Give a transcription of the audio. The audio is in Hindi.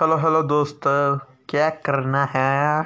हेलो हेलो दोस्तों। क्या करना है?